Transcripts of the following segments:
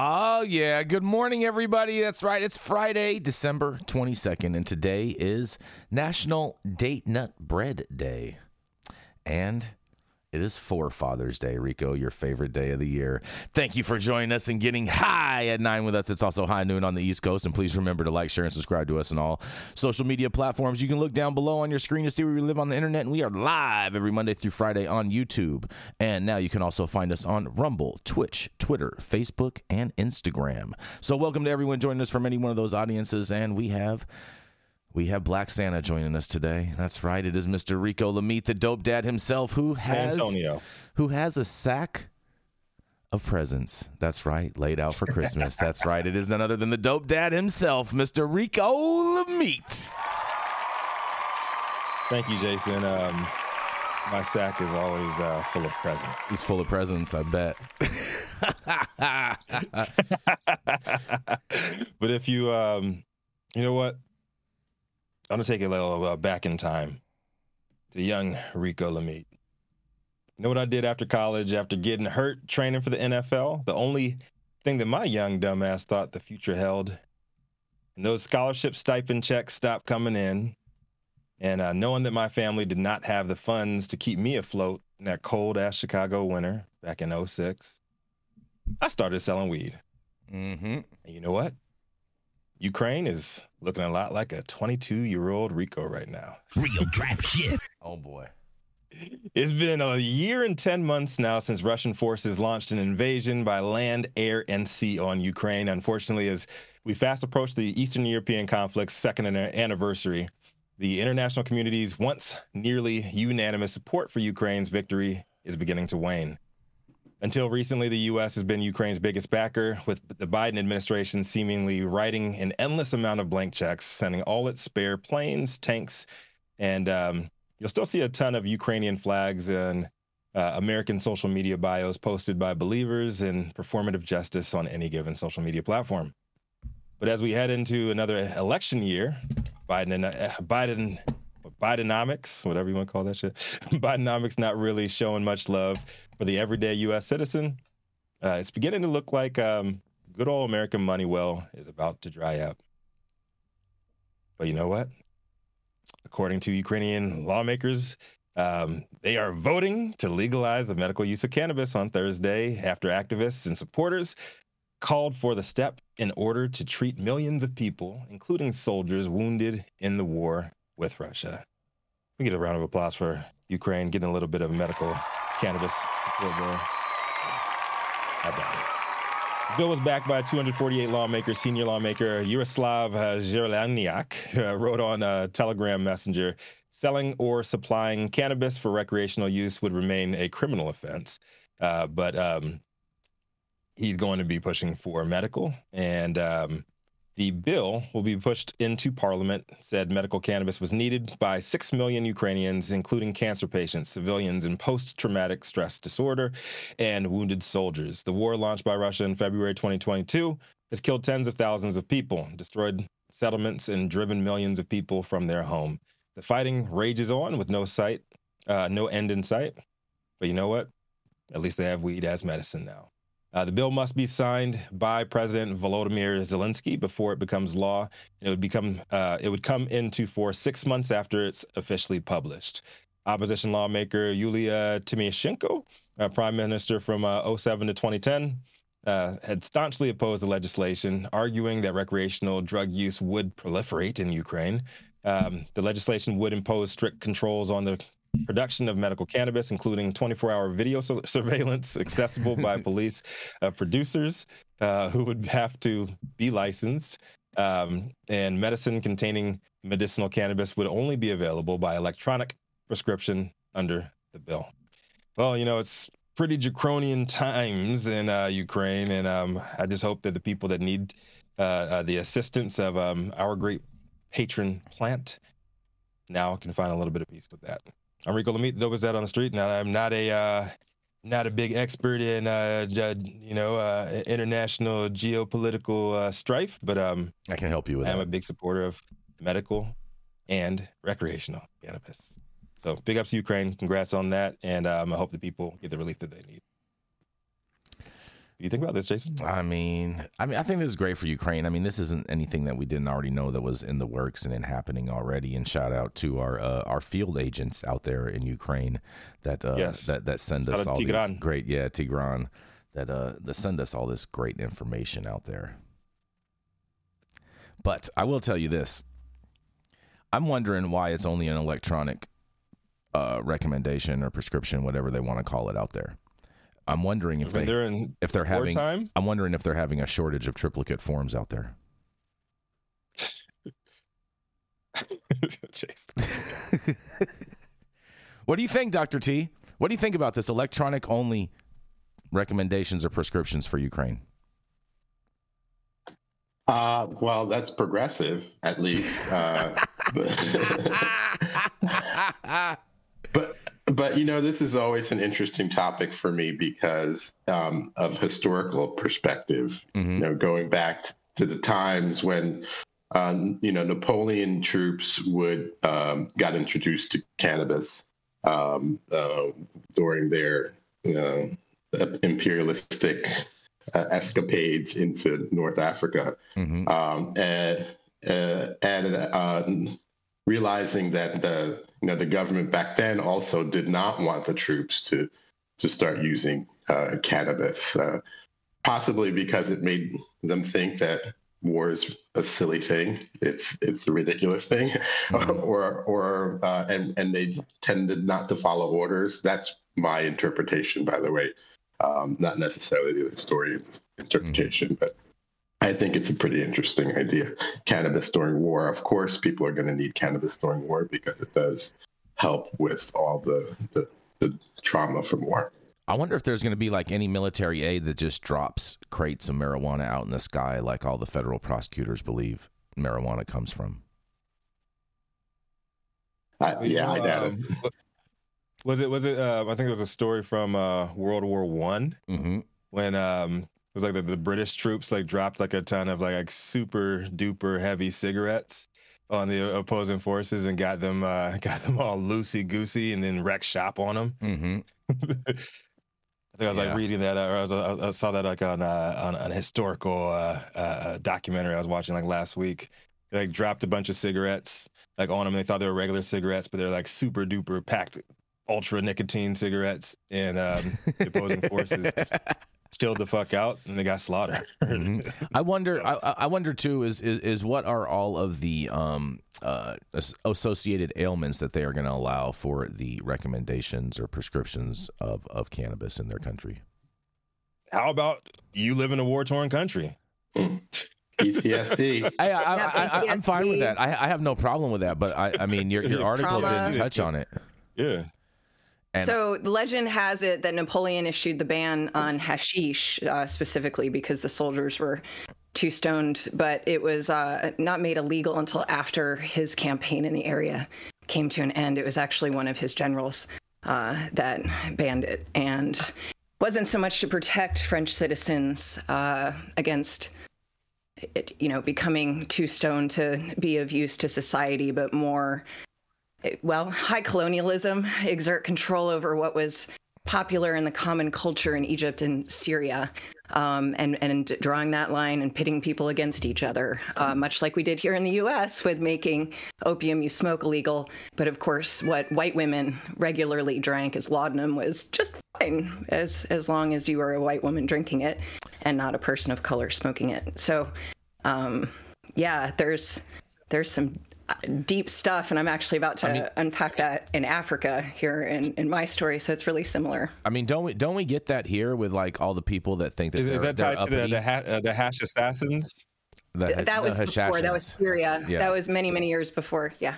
Oh, yeah. Good morning, everybody. That's right. It's Friday, December 22nd, and today is National Date Nut Bread Day. And it is for Father's Day, Rico, your favorite day of the year. Thank you for joining us and getting high at nine with us. It's also high noon on the East Coast. And please remember to like, share, and subscribe to us on all social media platforms. You can look down below on your screen to see where we live on the internet. And we are live every Monday through Friday on YouTube. And now you can also find us on Rumble, Twitch, Twitter, Facebook, and Instagram. So welcome to everyone joining us from any one of those audiences. And we have we have Black Santa joining us today. That's right. It is Mr. Rico Lamitte, the dope dad himself, who has Antonio. who has a sack of presents. That's right, laid out for Christmas. That's right. It is none other than the dope dad himself, Mr. Rico Lamitte. Thank you, Jason. Um, my sack is always uh, full of presents. It's full of presents, I bet. but if you, um, you know what? I'm gonna take a little uh, back in time to young Rico Lamitte. You know what I did after college? After getting hurt training for the NFL, the only thing that my young dumbass thought the future held, and those scholarship stipend checks stopped coming in, and uh, knowing that my family did not have the funds to keep me afloat in that cold ass Chicago winter back in 06, I started selling weed. mm-hmm. And you know what? Ukraine is looking a lot like a 22 year old Rico right now. Real trap shit. Oh boy. It's been a year and 10 months now since Russian forces launched an invasion by land, air, and sea on Ukraine. Unfortunately, as we fast approach the Eastern European conflict's second anniversary, the international community's once nearly unanimous support for Ukraine's victory is beginning to wane. Until recently, the U.S. has been Ukraine's biggest backer, with the Biden administration seemingly writing an endless amount of blank checks, sending all its spare planes, tanks, and um, you'll still see a ton of Ukrainian flags and uh, American social media bios posted by believers in performative justice on any given social media platform. But as we head into another election year, Biden and uh, Biden Bidenomics, whatever you want to call that shit, Bidenomics not really showing much love for the everyday U.S. citizen. Uh, it's beginning to look like um, good old American money well is about to dry up. But you know what? According to Ukrainian lawmakers, um, they are voting to legalize the medical use of cannabis on Thursday after activists and supporters called for the step in order to treat millions of people, including soldiers wounded in the war with Russia. We get a round of applause for Ukraine getting a little bit of medical cannabis support there. The bill was backed by 248 lawmakers. Senior lawmaker Yaroslav Zhelezniak uh, wrote on a Telegram Messenger selling or supplying cannabis for recreational use would remain a criminal offense. Uh, but um, he's going to be pushing for medical. And um, the bill will be pushed into parliament, said medical cannabis was needed by 6 million Ukrainians, including cancer patients, civilians, and post traumatic stress disorder and wounded soldiers. The war launched by Russia in February 2022 has killed tens of thousands of people, destroyed settlements and driven millions of people from their home. The fighting rages on with no sight, uh, no end in sight. But you know what? At least they have weed as medicine now. Uh, the bill must be signed by President Volodymyr Zelensky before it becomes law. It would become uh, it would come into force six months after it's officially published. Opposition lawmaker Yulia Tymoshenko, uh, prime minister from uh, 07 to 2010, uh, had staunchly opposed the legislation, arguing that recreational drug use would proliferate in Ukraine. Um, the legislation would impose strict controls on the production of medical cannabis, including 24 hour video su- surveillance accessible by police uh, producers uh, who would have to be licensed. Um, and medicine containing medicinal cannabis would only be available by electronic prescription under the bill. Well, you know, it's pretty draconian times in uh, Ukraine, and um, I just hope that the people that need uh, uh, the assistance of um, our great patron plant now can find a little bit of peace with that. I'm Rico Lamitte, the that on the street. Now I'm not a uh, not a big expert in uh, you know uh, international geopolitical uh, strife, but um, I can help you with it. I'm that. a big supporter of medical and recreational cannabis. So big ups to Ukraine. Congrats on that, and um, I hope the people get the relief that they need. You think about this, Jason? I mean, I mean, I think this is great for Ukraine. I mean, this isn't anything that we didn't already know that was in the works and in happening already. And shout out to our uh, our field agents out there in Ukraine that uh, Yes. that that send Shout us all these great, yeah, Tigran, that uh that send us all this great information out there. But I will tell you this: I'm wondering why it's only an electronic uh, recommendation or prescription, whatever they want to call it, out there. I'm wondering if When they they're in if they're having wartime, I'm wondering if they're having a shortage of triplicate forms out there. What do you think, Dr. T? What do you think about this electronic only recommendations or prescriptions for Ukraine? Uh, well, that's progressive, at least. Uh, but, you know, this is always an interesting topic for me because um, of historical perspective. Mhm. You know, going back to the times when, um, you know, Napoleon troops would um, got introduced to cannabis um, uh, during their uh, imperialistic uh, escapades into North Africa Mhm. um, and uh, and uh, realizing that the you know the government back then also did not want the troops to to start using uh, cannabis, uh, possibly because it made them think that war is a silly thing. It's it's a ridiculous thing, or or uh, and and they tended not to follow orders. That's my interpretation, by the way, um, not necessarily the historian's interpretation, but I think it's a pretty interesting idea. Cannabis during war. Of course, people are going to need cannabis during war because it does help with all the, the, the trauma from war. I wonder if there's going to be like any military aid that just drops crates of marijuana out in the sky, like all the federal prosecutors believe marijuana comes from. I, yeah, know, I doubt um, it. Was it? Was it? Uh, I think it was a story from uh, World War One Mm-hmm. when um, it was like the, the British troops like dropped like a ton of like, like super duper heavy cigarettes on the opposing forces and got them uh, got them all loosey goosey and then wrecked shop on them. Mm-hmm. I think I was Yeah. like reading that, or I, was, I saw that like on uh, on an historical uh, uh, documentary I was watching like last week. They like dropped a bunch of cigarettes like on them. They thought they were regular cigarettes, but they're like super duper packed, ultra nicotine cigarettes. And um, the opposing forces just chilled the fuck out, and they got slaughtered. Mhm. I wonder. I, I wonder too. Is, is is what are all of the um uh associated ailments that they are going to allow for the recommendations or prescriptions of of cannabis in their country? How about you live in a war torn country? PTSD. I, I, I, I, I'm fine with that. I, I have no problem with that. But I, I mean, your your article Trauma. didn't touch on it. Yeah. So the legend has it that Napoleon issued the ban on hashish uh, specifically because the soldiers were too stoned, but it was uh, not made illegal until after his campaign in the area came to an end. It was actually one of his generals uh, that banned it, and wasn't so much to protect French citizens uh, against it, you know, becoming too stoned to be of use to society, but more, well, high colonialism, exert control over what was popular in the common culture in Egypt and Syria, um, and and drawing that line and pitting people against each other, uh, much like we did here in the U.S. with making opium you smoke illegal. But of course, what white women regularly drank as laudanum was just fine, as as long as you were a white woman drinking it and not a person of color smoking it. So, um, yeah, there's there's some deep stuff and i'm actually about to I mean, unpack that in africa here in, in my story so it's really similar. I mean don't we don't we get that here with like all the people that think that is, is that tied to the the, ha- uh, the hash assassins? The, that was before that was syria. Yeah. that was many many years before yeah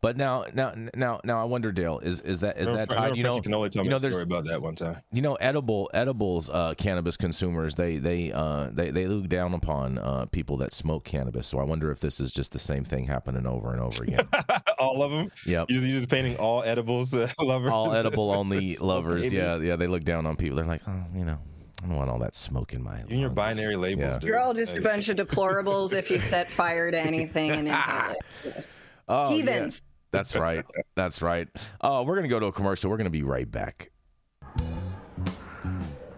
but now, now, now, now, I wonder, Dale, is is that is that tied? You know, you can only tell you know, me a story about that one time. You know, edible edibles, uh, cannabis consumers, they they uh, they they look down upon uh, people that smoke cannabis. So I wonder if this is just the same thing happening over and over again. all of them. Yeah, You're, you're just painting all edibles uh, lovers. All edible only lovers. Yeah, yeah. They look down on people. They're like, oh, you know. I don't want all that smoke in my. In your binary labels, yeah. You're all just a bunch of deplorables if you set fire to anything and inhale it. Oh, Heathens. Yeah. That's right. That's right. Uh, we're going to go to a commercial. We're going to be right back.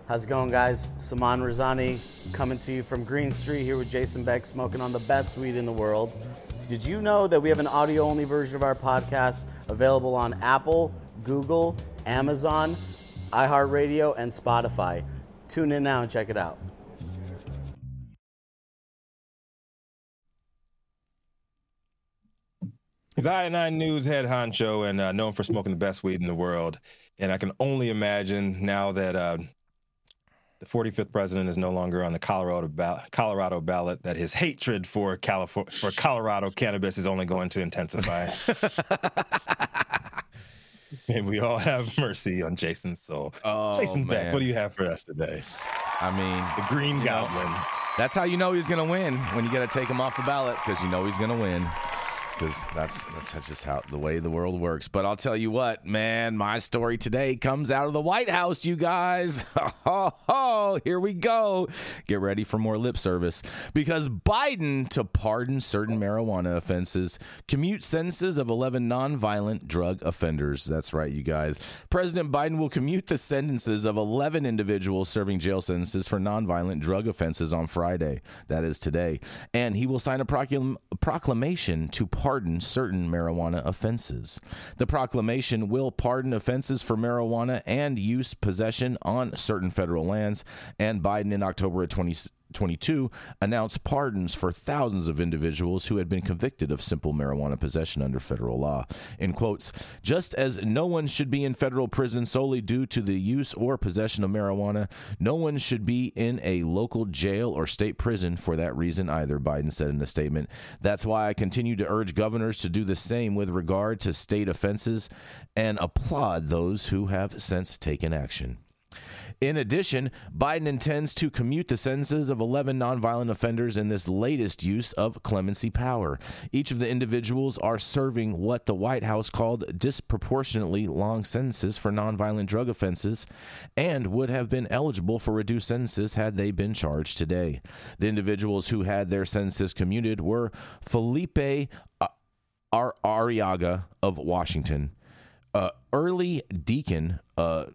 How's it going, guys? Saman Razani coming to you from Green Street here with Jason Beck, smoking on the best weed in the world. Did you know that we have an audio only version of our podcast available on Apple, Google, Amazon, iHeartRadio, and Spotify? Tune in now and check it out. He's I9 News head honcho and uh, known for smoking the best weed in the world. And I can only imagine now that uh, the 45th president is no longer on the Colorado ballot, Colorado ballot that his hatred for California for Colorado cannabis is only going to intensify. May we all have mercy on Jason's soul. Oh, Jason man. Beck, what do you have for us today? I mean, the Green Goblin. Know, that's how you know he's going to win when you got to take him off the ballot because you know he's going to win because that's that's just how the way the world works. But I'll tell you what, man, my story today comes out of the White House, you guys. Oh, here we go. Get ready for more lip service because Biden to pardon certain marijuana offenses, commute sentences of 11 nonviolent drug offenders. That's right, you guys. President Biden will commute the sentences of 11 individuals serving jail sentences for nonviolent drug offenses on Friday. That is today, and he will sign a proclam- proclamation to pardon certain marijuana offenses. The proclamation will pardon offenses for marijuana and use possession on certain federal lands, and Biden in October of 20. 22 announced pardons for thousands of individuals who had been convicted of simple marijuana possession under federal law. In quotes, just as no one should be in federal prison solely due to the use or possession of marijuana, no one should be in a local jail or state prison for that reason either, Biden said in a statement. That's why I continue to urge governors to do the same with regard to state offenses and applaud those who have since taken action. In addition, Biden intends to commute the sentences of 11 nonviolent offenders in this latest use of clemency power. Each of the individuals are serving what the White House called disproportionately long sentences for nonviolent drug offenses and would have been eligible for reduced sentences had they been charged today. The individuals who had their sentences commuted were Felipe Ar- Arriaga of Washington, uh, Early Deacon, uh,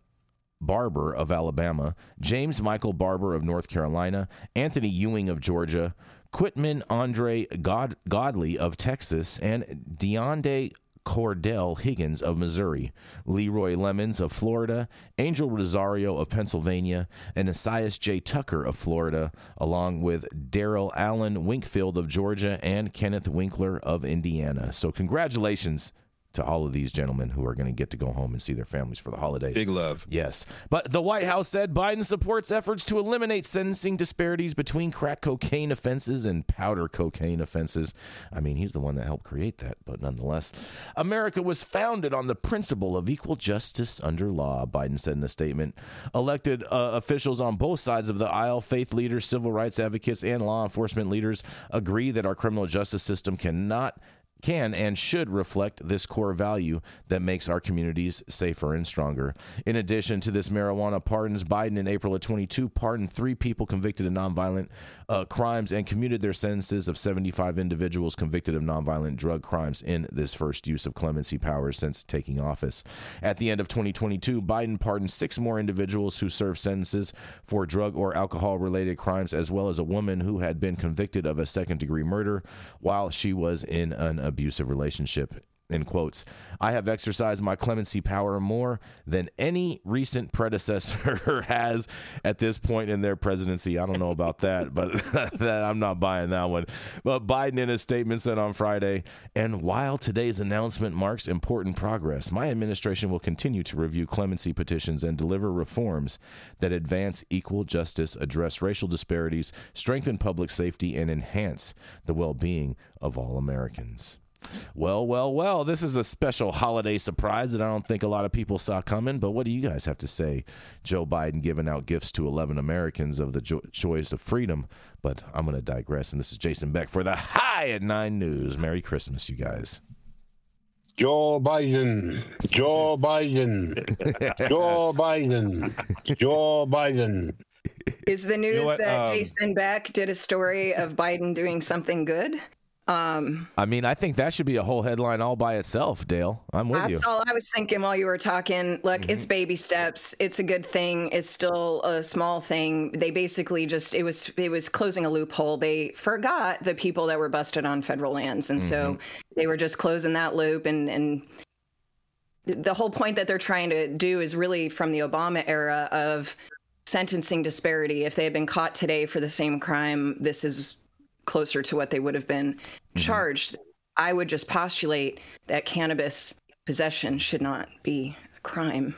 Barber of Alabama, James Michael Barber of North Carolina, Anthony Ewing of Georgia, Quitman Andre God- Godley of Texas, and Deonde Cordell Higgins of Missouri, Leroy Lemons of Florida, Angel Rosario of Pennsylvania, and Asias J. Tucker of Florida, along with Daryl Allen Winkfield of Georgia and Kenneth Winkler of Indiana. So, congratulations to all of these gentlemen who are going to get to go home and see their families for the holidays. Big love. Yes. But the White House said Biden supports efforts to eliminate sentencing disparities between crack cocaine offenses and powder cocaine offenses. I mean, he's the one that helped create that, but nonetheless. America was founded on the principle of equal justice under law, Biden said in a statement. Elected uh, officials on both sides of the aisle, faith leaders, civil rights advocates, and law enforcement leaders agree that our criminal justice system cannot can and should reflect this core value that makes our communities safer and stronger. In addition to this marijuana pardons, Biden in April of 22 pardoned three people convicted of nonviolent uh, crimes and commuted their sentences of 75 individuals convicted of nonviolent drug crimes in this first use of clemency powers since taking office. At the end of 2022, Biden pardoned six more individuals who served sentences for drug or alcohol related crimes, as well as a woman who had been convicted of a second degree murder while she was in an abusive relationship in quotes. I have exercised my clemency power more than any recent predecessor has at this point in their presidency. I don't know about that, but that, I'm not buying that one. But Biden in a statement said on Friday, and while today's announcement marks important progress, my administration will continue to review clemency petitions and deliver reforms that advance equal justice, address racial disparities, strengthen public safety, and enhance the well-being of all Americans. Well, well, well, this is a special holiday surprise that I don't think a lot of people saw coming. But what do you guys have to say? Joe Biden giving out gifts to 11 Americans of the jo- choice of freedom. But I'm going to digress. And this is Jason Beck for the High at Nine News. Merry Christmas, you guys. Joe Biden, Joe Biden, Joe Biden, Joe Biden. Is the news what, that um, Jason Beck did a story of Biden doing something good? Um, I mean, I think that should be a whole headline all by itself, Dale. I'm with you. that's all I was thinking while you were talking. Look, it's baby steps. It's a good thing. It's still a small thing. They basically just it was it was closing a loophole. They forgot the people that were busted on federal lands, and so they were just closing that loop. And and the whole point that they're trying to do is really from the Obama era of sentencing disparity. If they had been caught today for the same crime, this is closer to what they would have been charged. I would just postulate that cannabis possession should not be a crime.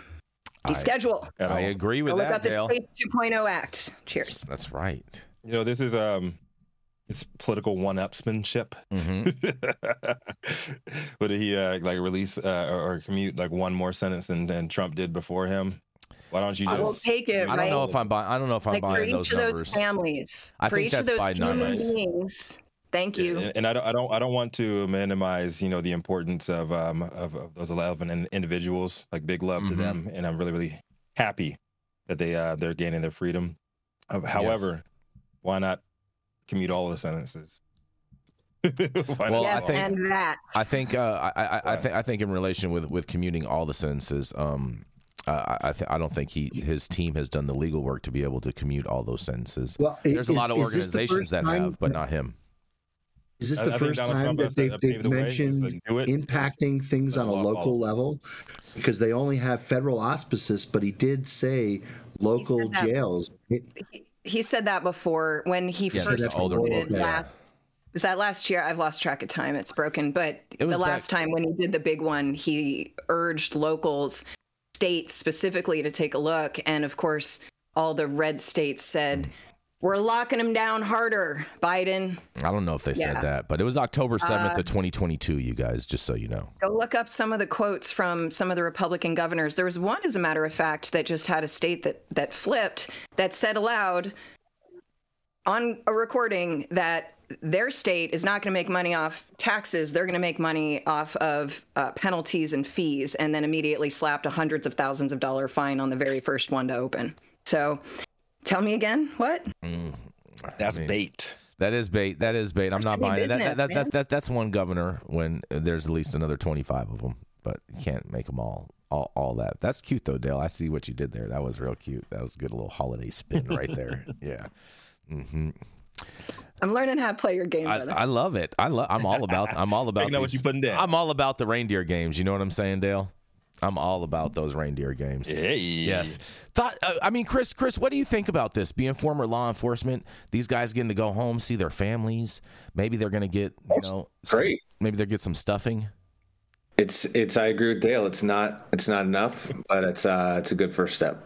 Deschedule. At I agree with Go look that, up the Dale. States 2.0 Act. Cheers. That's right. You know, this is um, it's political one-upsmanship. hmm but did he uh, like release uh, or, or commute like one more sentence than, than Trump did before him? Why don't you just? I will just? take it, I right? don't know if I'm buying. I don't know if I'm like for buying each those of those families, I for think each of that's those Biden human numbers. beings. Thank you. And, and I don't, I don't, I don't want to minimize, you know, the importance of um of, of those eleven individuals. Like big love to Mhm. them, and I'm really, really happy that they uh they're gaining their freedom. Uh, however, why not commute all the sentences? Well, not I yes, think- and that. I think uh, I I, I, think I think in relation with with commuting all the sentences, um, uh, I I, th- I don't think he his team has done the legal work to be able to commute all those sentences. Well, There's a lot of is this the organizations that time have, but not him. Is this the I first Donald time Trump that they've, pave they've the way. Mentioned like, impacting things on a All- all- local level? Because they only have federal auspices, but he did say local that. jails. It- He said that before when he Yeah, first the older did yeah. last. Was that last year? I've lost track of time. It's broken. But It was the last back- time when he did the big one, he urged locals, states specifically, to take a look. And of course, all the red states said, "We're locking them down harder, Biden." I don't know if they Yeah. said that, but it was October seventh Uh, of 2022. You guys, just so you know. Go look up some of the quotes from some of the Republican governors. There was one, as a matter of fact, that just had a state that that flipped that said aloud on a recording that their state is not going to make money off taxes. They're going to make money off of uh, penalties and fees, and then immediately slapped a hundreds of thousands of dollar fine on the very first one to open. So, tell me again, what? That's mean- bait. That is bait. That is bait. I'm not Funny buying it. That, that, business, that, that's that, that's one governor when there's at least another 25 of them, but you can't make them all. All, all that. That's cute though, Dale. I see what you did there. That was real cute. That was a good little holiday spin right there. Yeah. hmm I'm learning how to play your game, I, brother. I love it. I love. I'm all about. I'm all about. Taking out what these- you putting down. I'm all about the reindeer games. You know what I'm saying, Dale? I'm all about those reindeer games. Hey. Yes. Thought. Uh, I mean, Chris. Chris, what do you think about this? Being former law enforcement, these guys getting to go home, see their families. Maybe they're going to get. You know. some- Great. maybe they'll get some stuffing. It's it's. I agree with Dale. It's not it's not enough, but it's uh it's a good first step.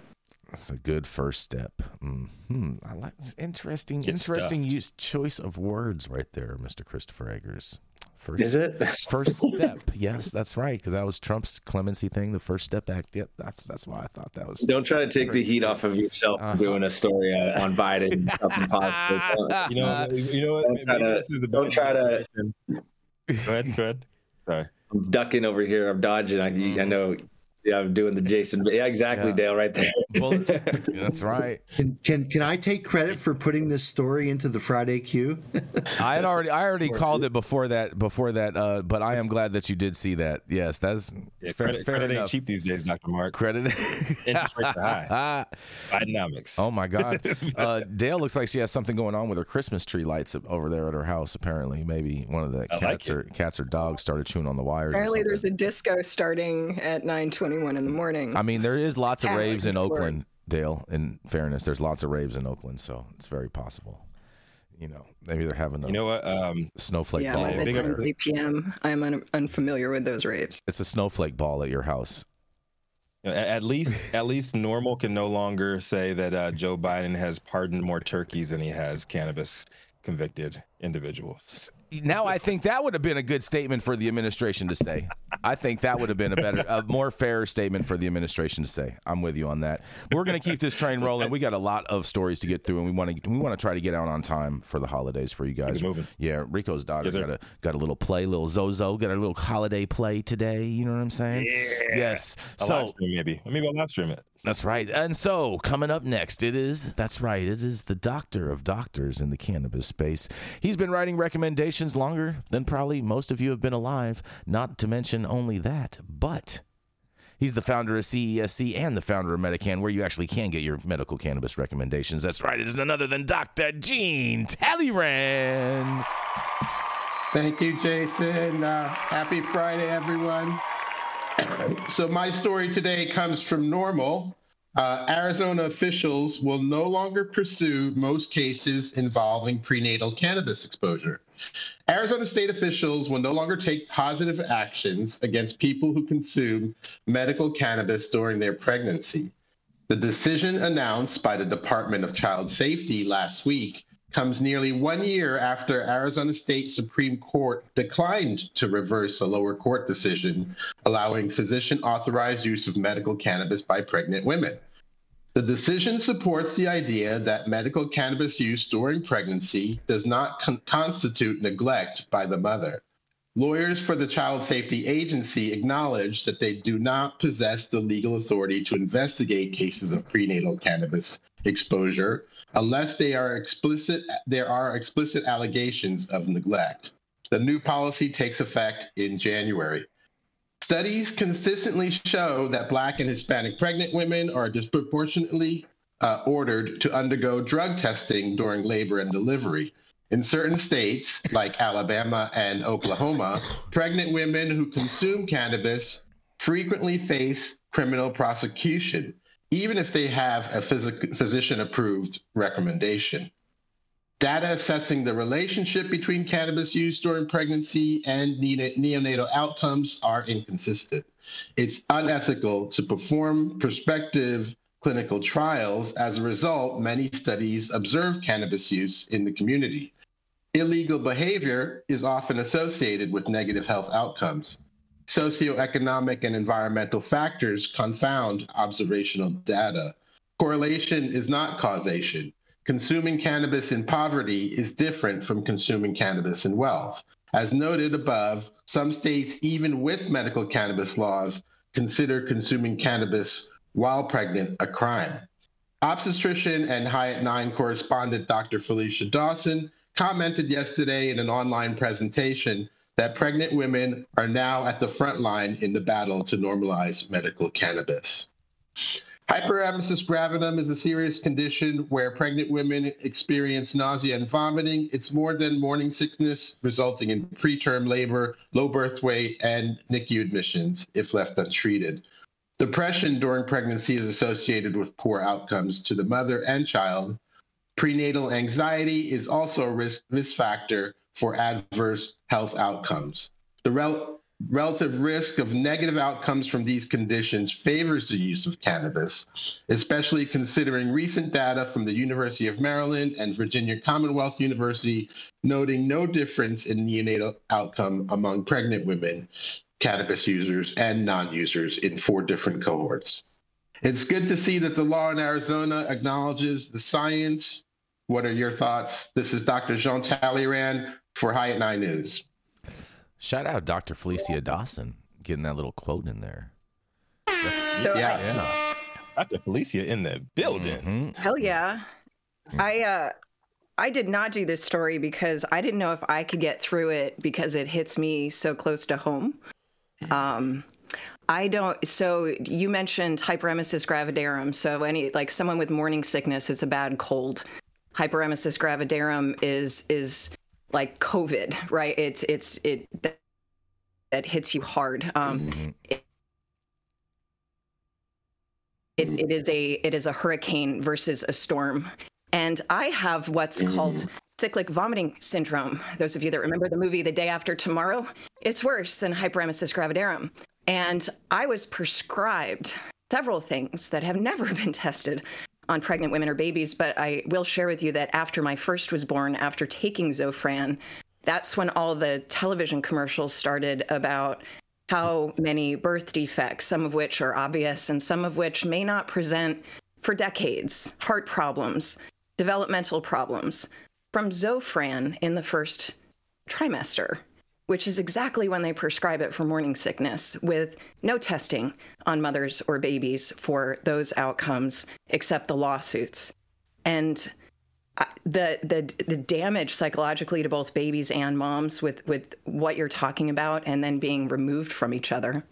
That's a good first step. Hmm. I like. It's interesting. Get interesting stuffed. use choice of words right there, Mr. Christopher Eggers. First Is it? First step. yes, that's right. Because that was Trump's clemency thing, the First Step Act. Yep, that's that's why I thought that was. Don't try to take the heat off of yourself Uh-huh. doing a story uh, on Biden. something positive. You know, you know what? Don't try to- this is the don't try to- Go ahead, go ahead. Sorry. I'm ducking over here. I'm dodging. I, I know. Yeah, I'm doing the Jason. Yeah, exactly, Yeah. Dale, right there. Well, that's right. Can, can can I take credit for putting this story into the Friday queue? I had already I already called it before that before that uh, but I am glad that you did see that. Yes, that's Yeah, fair, credit, fair credit ain't enough. cheap these days, Dr. Mark. Credit. Interest rates are high. Bidenomics. Oh my God, uh, Dale looks like she has something going on with her Christmas tree lights over there at her house. Apparently, maybe one of the I cats it. or cats or dogs started chewing on the wires. Apparently, there's a disco starting at 9:21 in the morning. I mean, there is lots of Yeah, raves in sure. Oakland, Dale. In fairness, there's lots of raves in Oakland, so it's very possible. You know, maybe they're having a You know what? Um, snowflake yeah, ball. big up midnight to- 3 p.m. I am un- unfamiliar with those raves. It's a snowflake ball at your house. you know, at at least, at least NORML can no longer say that uh, Joe Biden has pardoned more turkeys than he has cannabis convicted individuals. Now I think that would have been a good statement for the administration to say. I think that would have been a better, a more fair statement for the administration to say. I'm with you on that. We're going to keep this train rolling. We got a lot of stories to get through, and we want to we want to try to get out on time for the holidays for you guys. Yeah, Rico's daughter Yes, got a got a little play, little Zozo, got a little holiday play today. You know what I'm saying? Yeah. Yes. A So maybe. Maybe I'll live stream it. That's right. And so, coming up next, it is that's right. It is the doctor of doctors in the cannabis space. He's been writing recommendations longer than probably most of you have been alive, not to mention only that, but He's the founder of CESC and the founder of MediCann, where you actually can get your medical cannabis recommendations. That's right. It is none other than Dr. Jean Talleyrand. Thank you, Jason. Uh, happy Friday, everyone. So, my story today comes from NORML. Uh, Arizona officials will no longer pursue most cases involving prenatal cannabis exposure. Arizona state officials will no longer take positive actions against people who consume medical cannabis during their pregnancy. The decision announced by the Department of Child Safety last week comes nearly one year after Arizona State Supreme Court declined to reverse a lower court decision allowing physician authorized use of medical cannabis by pregnant women. The decision supports the idea that medical cannabis use during pregnancy does not con- constitute neglect by the mother. Lawyers for the Child Safety Agency acknowledge that they do not possess the legal authority to investigate cases of prenatal cannabis exposure unless they are explicit there are explicit allegations of neglect. The new policy takes effect in January. Studies consistently show that Black and Hispanic pregnant women are disproportionately uh, ordered to undergo drug testing during labor and delivery. In certain states, like Alabama and Oklahoma, pregnant women who consume cannabis frequently face criminal prosecution, even if they have a physician approved recommendation. Data assessing the relationship between cannabis use during pregnancy and neonatal outcomes are inconsistent. It's unethical to perform prospective clinical trials. As a result, many studies observe cannabis use in the community. Illegal behavior is often associated with negative health outcomes. Socioeconomic and environmental factors confound observational data. Correlation is not causation. Consuming cannabis in poverty is different from consuming cannabis in wealth. As noted above, some states, even with medical cannabis laws, consider consuming cannabis while pregnant a crime. Obstetrician and High at 9 correspondent Dr. Felicia Dawson commented yesterday in an online presentation that pregnant women are now at the front line in the battle to normalize medical cannabis. Hyperemesis gravidarum is a serious condition where pregnant women experience nausea and vomiting. It's more than morning sickness, resulting in preterm labor, low birth weight, and NICU admissions if left untreated. Depression during pregnancy is associated with poor outcomes to the mother and child. Prenatal anxiety is also a risk, risk factor for adverse health outcomes. The rel- relative risk of negative outcomes from these conditions favors the use of cannabis, especially considering recent data from the University of Maryland and Virginia Commonwealth University noting no difference in neonatal outcome among pregnant women, cannabis users, and non users in four different cohorts. It's good to see that the law in Arizona acknowledges the science. What are your thoughts? This is Dr. Jean Talleyrand for High at 9 News. Shout out Dr. Felicia Dawson getting that little quote in there. So I- Yeah. Yeah. Dr. Felicia in the building. Mhm. Hell yeah. I uh I did not do this story because I didn't know if I could get through it because it hits me so close to home. Um I don't so you mentioned hyperemesis gravidarum. So any like someone with morning sickness, it's a bad cold. Hyperemesis gravidarum is is like COVID, right? It's it's it that, that hits you hard. Um it, it is a it is a hurricane versus a storm. And i have what's called cyclic vomiting syndrome. Those of you that remember the movie the day after tomorrow it's worse than hyperemesis gravidarum. And i was prescribed several things that have never been tested on pregnant women or babies but i will share with you that after my first was born after taking zofran that's when all the television commercials started about how many birth defects, some of which are obvious and some of which may not present for decades, heart problems, developmental problems, from Zofran in the first trimester, which is exactly when they prescribe it for morning sickness, with no testing on mothers or babies for those outcomes except the lawsuits. And uh, the the the damage psychologically to both babies and moms with with what you're talking about and then being removed from each other.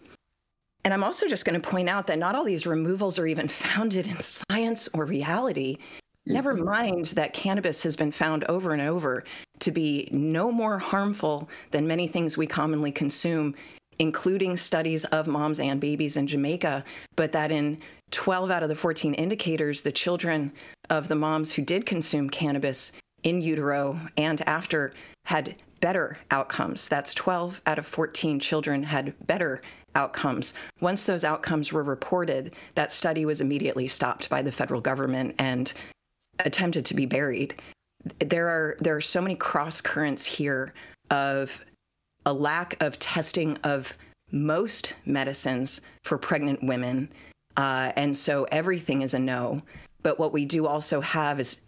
And I'm also just going to point out that not all these removals are even founded in science or reality. Never mind that cannabis has been found over and over to be no more harmful than many things we commonly consume, including studies of moms and babies in Jamaica, but that in 12 out of the 14 indicators, the children of the moms who did consume cannabis in utero and after had better outcomes. That's 12 out of 14 children had better outcomes. Once those outcomes were reported, that study was immediately stopped by the federal government and attempted to be buried. There are there are so many cross currents here of a lack of testing of most medicines for pregnant women, uh, and so everything is a no. But what we do also have is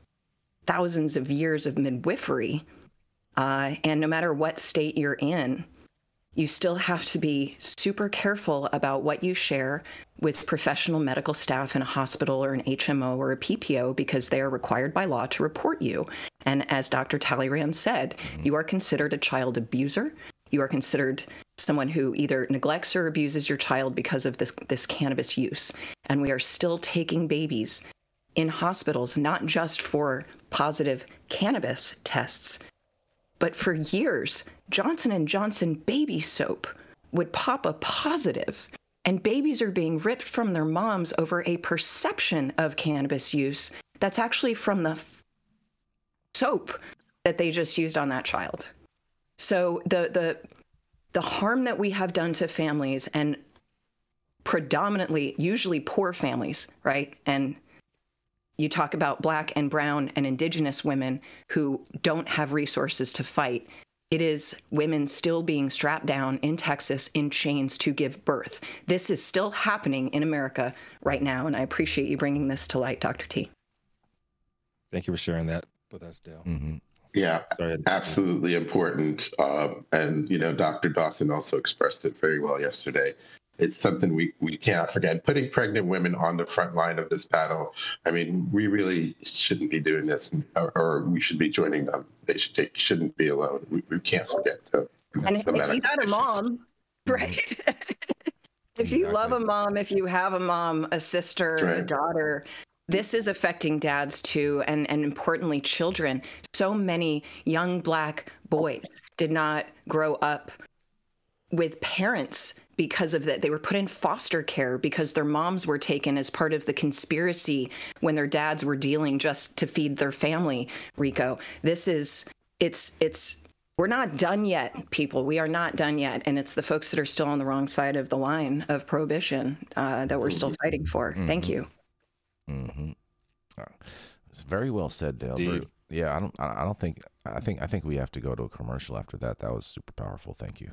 thousands of years of midwifery, uh, and no matter what state you're in, you still have to be super careful about what you share with professional medical staff in a hospital or an HMO or a PPO because they are required by law to report you. And as Dr. Talleyrand said, mm-hmm. you are considered a child abuser. You are considered someone who either neglects or abuses your child because of this, this cannabis use. And we are still taking babies in hospitals, not just for positive cannabis tests, but for years, Johnson Johnson baby soap would pop a positive, and babies are being ripped from their moms over a perception of cannabis use that's actually from the f- soap that they just used on that child. So the the the harm that we have done to families and predominantly usually poor families, right? And you talk about black and brown and indigenous women who don't have resources to fight. It is women still being strapped down in Texas in chains to give birth. This is still happening in America right now, and I appreciate you bringing this to light, Dr. T. Thank you for sharing that with us, Dale. Mhm. Yeah, Sorry. absolutely important. Uh, and, you know, Dr. Dawson also expressed it very well yesterday. It's something we, we cannot forget. Putting pregnant women on the front line of this battle, I mean, we really shouldn't be doing this, or, or we should be joining them. They, should, they shouldn't be alone. We, we can't forget the, And the if you medical got a mom, mm-hmm. right? if you love a mom, if you have a mom, a sister, a daughter, this is affecting dads too, and, and importantly, children. So many young black boys did not grow up with parents because of that. They were put in foster care because their moms were taken as part of the conspiracy when their dads were dealing just to feed their family. Rico, this is it's it's we're not done yet, people. We are not done yet, and it's the folks that are still on the wrong side of the line of prohibition uh, that we're still fighting for. Thank you. Mm-hmm. It's very well said, Dale. Very- Indeed. yeah, I don't. I I don't think. I think. I think we have to go to a commercial after that. That was super powerful. Thank you.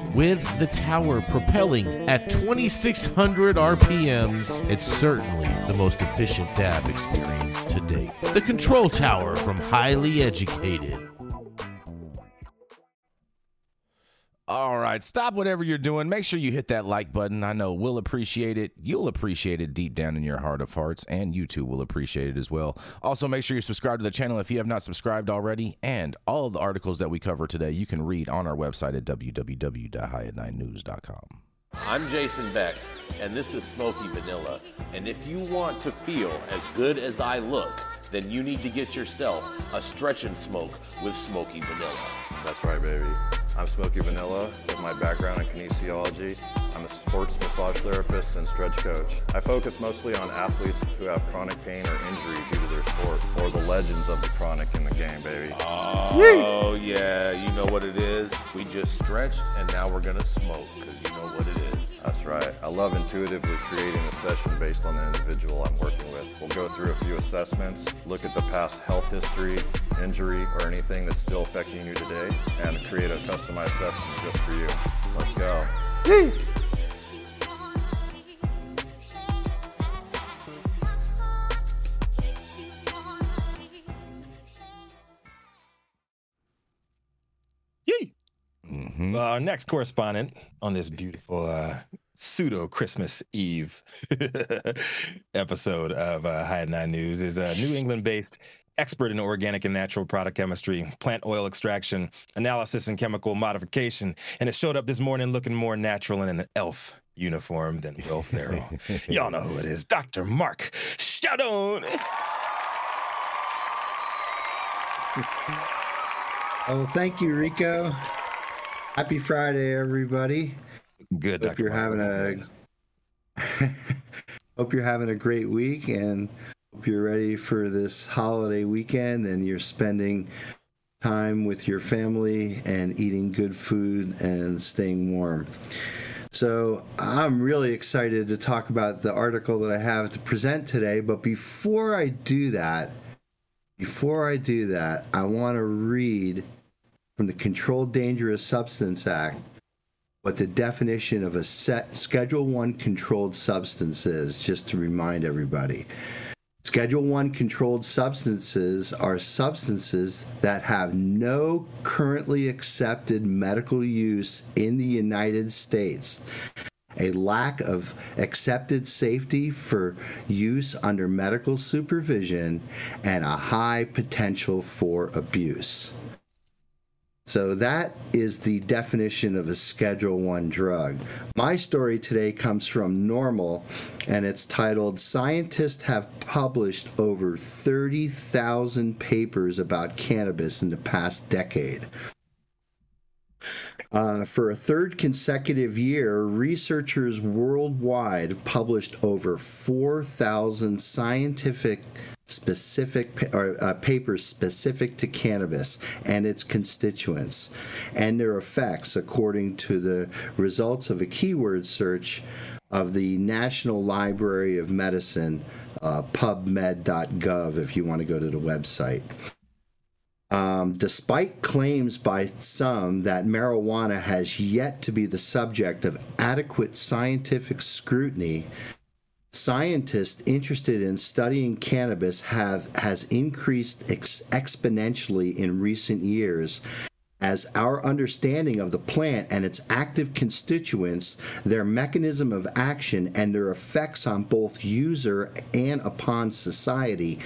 with the tower propelling at 2600 RPMs, it's certainly the most efficient dab experience to date. The Control Tower from Highly Educated. All right, stop whatever you're doing. Make sure you hit that like button. I know we'll appreciate it. You'll appreciate it deep down in your heart of hearts, and you too will appreciate it as well. Also, make sure you subscribe to the channel if you have not subscribed already. And all of the articles that we cover today, you can read on our website at www.highat9news.com. I'm Jason Beck, and this is Smoky Vanilla. And if you want to feel as good as I look, then you need to get yourself a stretch and smoke with Smoky Vanilla. That's right, baby. I'm Smokey Vanilla with my background in kinesiology. I'm a sports massage therapist and stretch coach. I focus mostly on athletes who have chronic pain or injury due to their sport, or the legends of the chronic in the game, baby. Oh, yeah, you know what it is? We just stretched, and now we're gonna smoke, because you know what it is. That's right. I love intuitively creating a session based on the individual I'm working with. We'll go through a few assessments, look at the past health history, injury, or anything that's still affecting you today, and create a customized session just for you. Let's go. Yee! Mm-hmm. Well, our next correspondent on this beautiful uh, pseudo Christmas Eve episode of uh, High at Nine News is a New England based expert in organic and natural product chemistry, plant oil extraction, analysis, and chemical modification. And it showed up this morning looking more natural in an elf uniform than Will Ferrell. Y'all know who it is Dr. Mark Scialdone. Oh, thank you, Rico. Happy Friday, everybody. Good, Hope Dr. you're having a hope you're having a great week and hope you're ready for this holiday weekend and you're spending time with your family and eating good food and staying warm. So, I'm really excited to talk about the article that I have to present today, but before I do that, before I do that, I want to read from the Controlled Dangerous Substance Act what the definition of a set Schedule 1 controlled substance is, just to remind everybody. Schedule 1 controlled substances are substances that have no currently accepted medical use in the United States, a lack of accepted safety for use under medical supervision, and a high potential for abuse. So that is the definition of a Schedule 1 drug. My story today comes from NORML and it's titled Scientists Have Published Over 30,000 Papers About Cannabis in the Past Decade. Uh, for a third consecutive year, researchers worldwide published over 4,000 scientific specific or, uh, papers specific to cannabis and its constituents and their effects according to the results of a keyword search of the National Library of Medicine, uh, pubmed.gov, if you want to go to the website. Um, despite claims by some that marijuana has yet to be the subject of adequate scientific scrutiny, scientists interested in studying cannabis have has increased ex- exponentially in recent years as our understanding of the plant and its active constituents, their mechanism of action, and their effects on both user and upon society.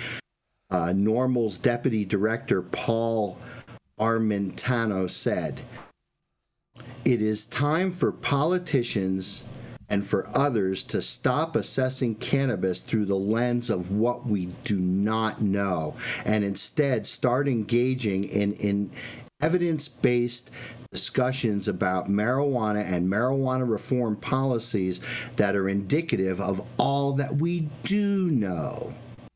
Uh, NORML's deputy director Paul Armentano said, "It is time for politicians." and for others to stop assessing cannabis through the lens of what we do not know and instead start engaging in, in evidence based discussions about marijuana and marijuana reform policies that are indicative of all that we do know.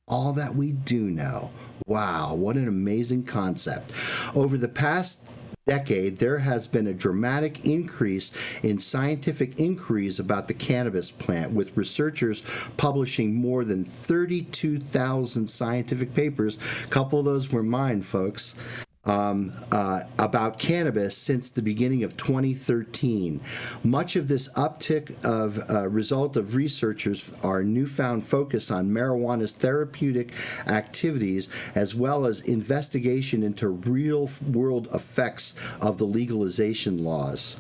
All that we do know. Wow, what an amazing concept. Over the past decade, there has been a dramatic increase in scientific inquiries about the cannabis plant, with researchers publishing more than 32,000 scientific papers. A couple of those were mine, folks um, uh, about cannabis since the beginning of 2013. Much of this uptick of uh, result of researchers are newfound focus on marijuana's therapeutic activities as well as investigation into real world effects of the legalization laws.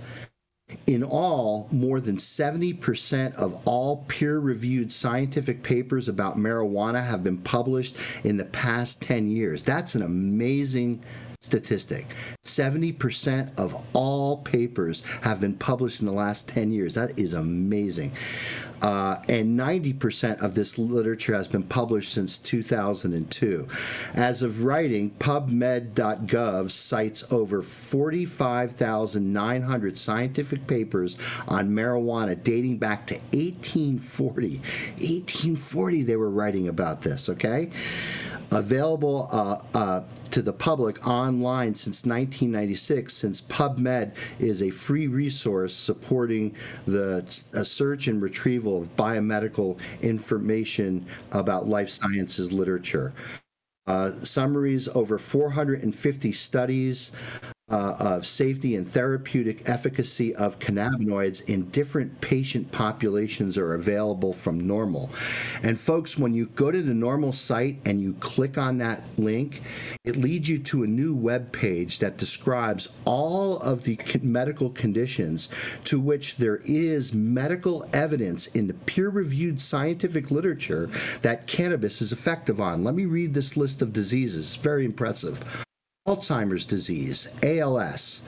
In all, more than 70% of all peer reviewed scientific papers about marijuana have been published in the past 10 years. That's an amazing statistic 70% of all papers have been published in the last 10 years. That is amazing. Uh, and 90% of this literature has been published since 2002. As of writing, PubMed.gov cites over 45,900 scientific papers on marijuana dating back to 1840. 1840, they were writing about this, okay? available uh, uh, to the public online since 1996, since PubMed is a free resource supporting the search and retrieval of biomedical information about life sciences literature. Uh, summaries over 450 studies uh, of safety and therapeutic efficacy of cannabinoids in different patient populations are available from NORML. And folks, when you go to the NORML site and you click on that link, it leads you to a new web page that describes all of the medical conditions to which there is medical evidence in the peer-reviewed scientific literature that cannabis is effective on. Let me read this list of diseases. Very impressive. Alzheimer's disease, ALS,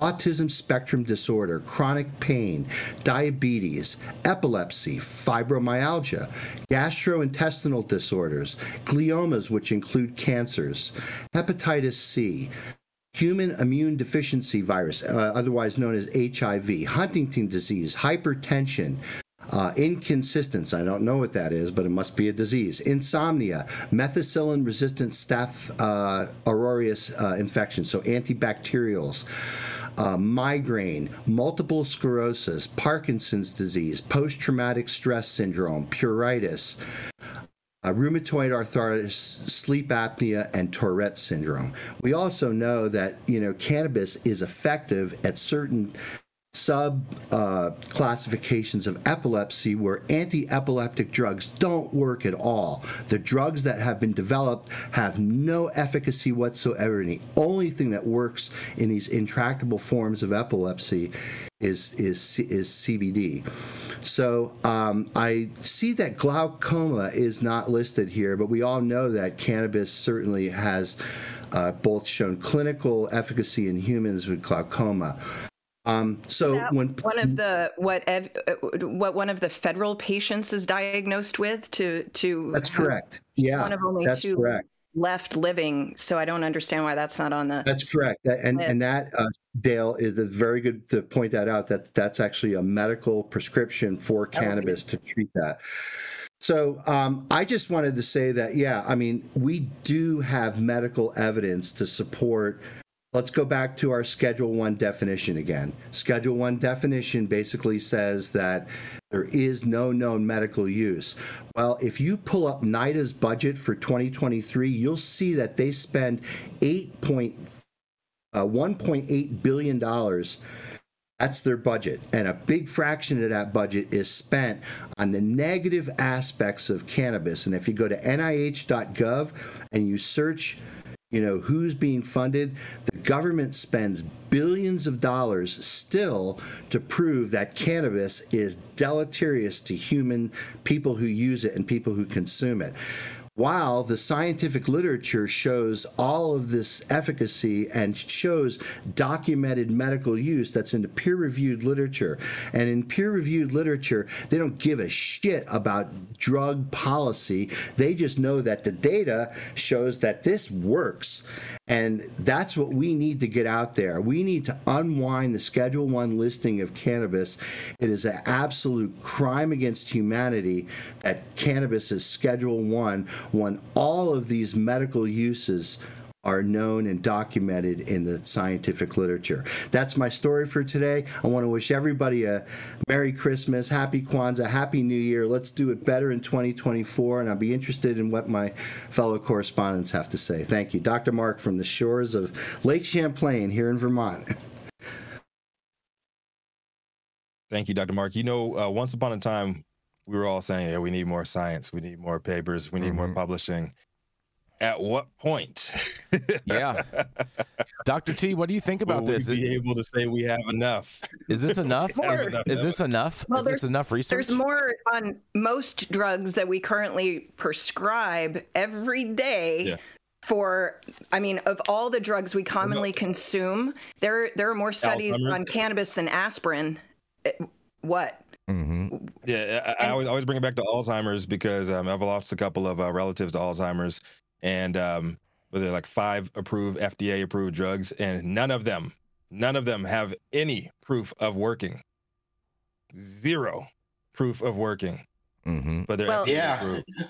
autism spectrum disorder, chronic pain, diabetes, epilepsy, fibromyalgia, gastrointestinal disorders, gliomas, which include cancers, hepatitis C, human immune deficiency virus, uh, otherwise known as HIV, Huntington disease, hypertension, uh, inconsistence, I don't know what that is, but it must be a disease. Insomnia, methicillin resistant staph uh, aureus uh, infection, so antibacterials. Uh, migraine, multiple sclerosis, Parkinson's disease, post traumatic stress syndrome, pruritus, uh, rheumatoid arthritis, sleep apnea, and Tourette syndrome. We also know that you know cannabis is effective at certain sub uh, classifications of epilepsy where anti epileptic drugs don't work at all. The drugs that have been developed have no efficacy whatsoever, and the only thing that works in these intractable forms of epilepsy is is is CBD. So um, I see that glaucoma is not listed here, but we all know that cannabis certainly has uh, both shown clinical efficacy in humans with glaucoma. Um, so when one of the what ev, what one of the federal patients is diagnosed with to to that's correct. Yeah, one of only that's two correct. left living. So I don't understand why that's not on the. That's correct. And and that uh, Dale is very good to point that out. That that's actually a medical prescription for cannabis to treat that. So um, I just wanted to say that, yeah, I mean, we do have medical evidence to support Let's go back to our Schedule 1 definition again. Schedule 1 definition basically says that there is no known medical use. Well, if you pull up NIDA's budget for 2023, you'll see that they spend 8 point, uh, $1.8 billion. That's their budget. And a big fraction of that budget is spent on the negative aspects of cannabis. And if you go to NIH.gov and you search you know who's being funded. The government spends billions of dollars still to prove that cannabis is deleterious to human people who use it and people who consume it while the scientific literature shows all of this efficacy and shows documented medical use that's in the peer reviewed literature. And in peer reviewed literature, they don't give a shit about drug policy. They just know that the data shows that this works. And that's what we need to get out there. We need to unwind the Schedule 1 listing of cannabis. It is an absolute crime against humanity that cannabis is Schedule 1 when all of these medical uses are known and documented in the scientific literature. That's my story for today. I want to wish everybody a Merry Christmas, Happy Kwanzaa, Happy New Year. Let's do it better in 2024, and I'll be interested in what my fellow correspondents have to say. Thank you. Dr. Mark from the shores of Lake Champlain here in Vermont. Thank you, Dr. Mark. You know, uh, once upon a time, we were all saying, yeah, we need more science, we need more papers, we need more mm-hmm. publishing. At what point? Yeah. Dr. T, what do you think about will this? we be able to say we have enough? Is this enough? Is, enough is this enough? Well, is this there's- enough research? There's more on most drugs that we currently prescribe every day. Yeah. For, I mean, of all the drugs we commonly consume, there there are more studies Alzheimer's? on cannabis than aspirin. What? Mm-hmm. Yeah, I, I, always, always bring it back to Alzheimer's because um, I've lost a couple of uh, relatives to Alzheimer's, and um, but there are like five approved FDA approved drugs, and none of them, none of them have any proof of working. Zero proof of working, Mm-hmm. but they're Well- FDA Yeah. approved.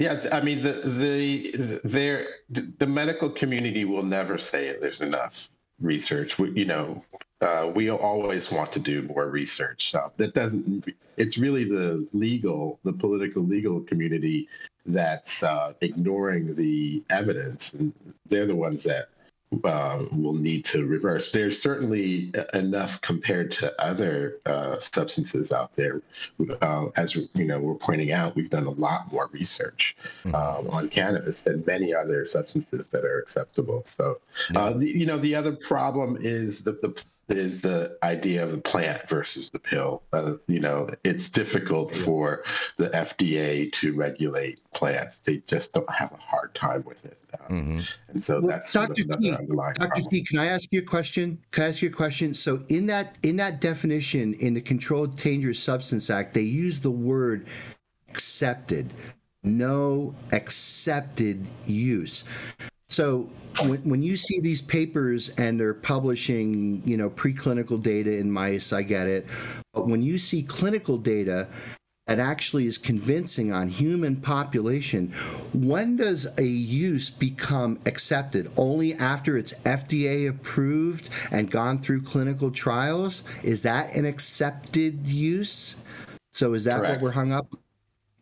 Yeah, I mean the the there the, the medical community will never say it. there's enough research. We, you know, uh, we always want to do more research. Uh, that doesn't. It's really the legal, the political legal community that's uh, ignoring the evidence, and they're the ones that uh, will need to reverse. There's certainly enough compared to other uh, substances out there. Uh, as you know, we're pointing out, we've done a lot more research um, on cannabis than many other substances that are acceptable. So, uh, the, you know, the other problem is the, the is the idea of the plant versus the pill. Uh, you know, it's difficult for the FDA to regulate plants. They just don't have a hard time with it. Um, Mm-hmm. and so Well, that's sort of Dr. T, underlying Dr. problem. T, can I ask you a question? Can I ask you a question? So in that in that definition in the Controlled Dangerous Substance Act, they use the word accepted. No accepted use. So when, when you see these papers and they're publishing, you know, preclinical data in mice, I get it. But when you see clinical data that actually is convincing on human population, when does a use become accepted? Only after it's FDA approved and gone through clinical trials? Is that an accepted use? So is that Correct. what we're hung up?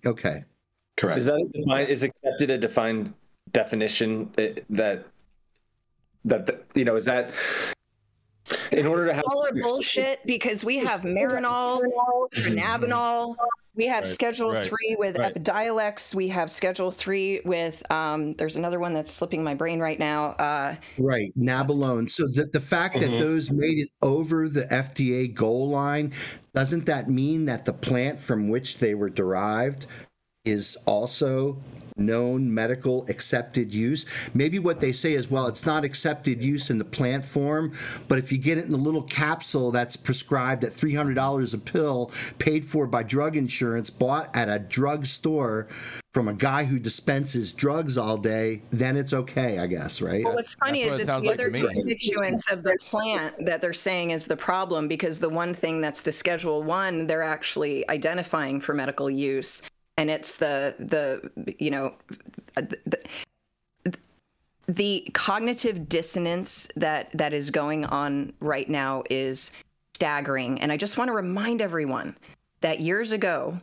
Okay. Correct. Is that a defined, is accepted a defined definition eh, that that that- you know is that in order to have all are bullshit because we have Marinol, Dronabinol, we have Right, Schedule right, Three with right. Epidiolex, we have Schedule Three with um, there's another one that's slipping my brain right now. Uh, Right, Nabilone. So the, the fact that those made it over the FDA goal line, doesn't that mean that the plant from which they were derived is also known medical accepted use? Maybe what they say is, well, it's not accepted use in the plant form, but if you get it in a little capsule that's prescribed at $300 a pill, paid for by drug insurance, bought at a drug store from a guy who dispenses drugs all day, then it's okay, I guess, right? Well, what's funny that's what is it it's sounds the like other constituents of the plant that they're saying is the problem because the one thing that's the Schedule One they're actually identifying for medical use, and it's the the you know the, the cognitive dissonance that that is going on right now is staggering. And I just want to remind everyone that years ago,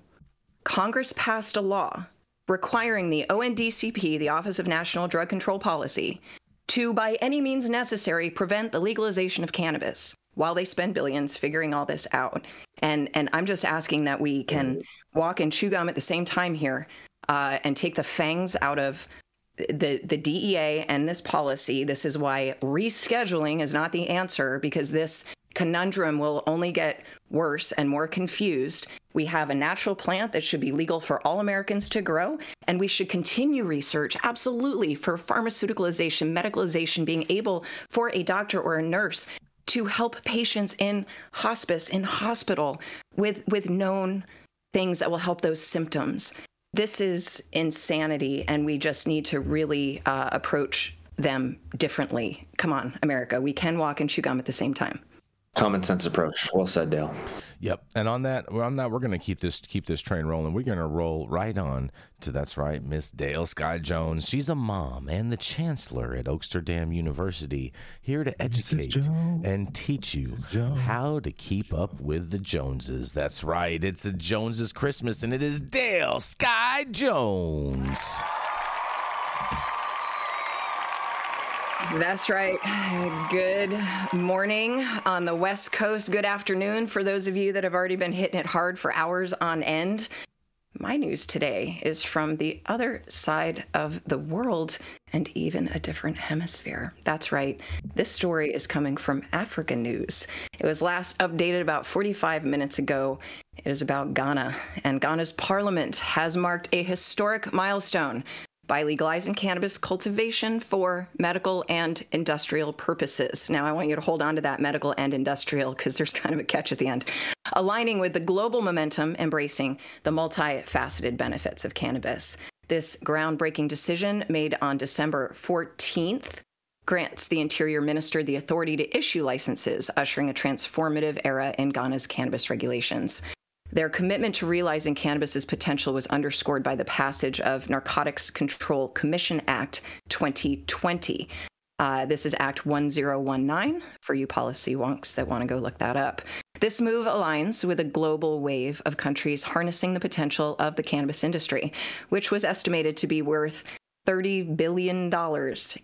Congress passed a law requiring the ONDCP, the Office of National Drug Control Policy, to by any means necessary prevent the legalization of cannabis while they spend billions figuring all this out. And and I'm just asking that we can walk and chew gum at the same time here uh, and take the fangs out of the the DEA and this policy. This is why rescheduling is not the answer because this conundrum will only get worse and more confused. We have a natural plant that should be legal for all Americans to grow, and we should continue research absolutely for pharmaceuticalization, medicalization, being able for a doctor or a nurse to help patients in hospice, in hospital, with with known things that will help those symptoms. This is insanity, and we just need to really uh, approach them differently. Come on, America, we can walk and chew gum at the same time. Common sense approach. Well said, Dale. Yep. And on that, on that, we're going to keep this keep this train rolling. We're going to roll right on to that's right, Miss Dale Sky Jones. She's a mom and the chancellor at Oaksterdam University, here to educate and teach you how to keep up with the Joneses. That's right. It's a Joneses Christmas, and it is Dale Sky Jones. That's right. Good morning on the West Coast. Good afternoon for those of you that have already been hitting it hard for hours on end. My news today is from the other side of the world and even a different hemisphere. That's right. This story is coming from Africa News. It was last updated about 45 minutes ago. It is about Ghana, and Ghana's parliament has marked a historic milestone by legalizing cannabis cultivation for medical and industrial purposes. Now, I want you to hold on to that medical and industrial because there's kind of a catch at the end. Aligning with the global momentum embracing the multifaceted benefits of cannabis. This groundbreaking decision made on December 14th grants the Interior Minister the authority to issue licenses, ushering a transformative era in Ghana's cannabis regulations. Their commitment to realizing cannabis's potential was underscored by the passage of Narcotics Control Commission Act 2020. Uh, this is Act 1019 for you policy wonks that want to go look that up. This move aligns with a global wave of countries harnessing the potential of the cannabis industry, which was estimated to be worth $30 billion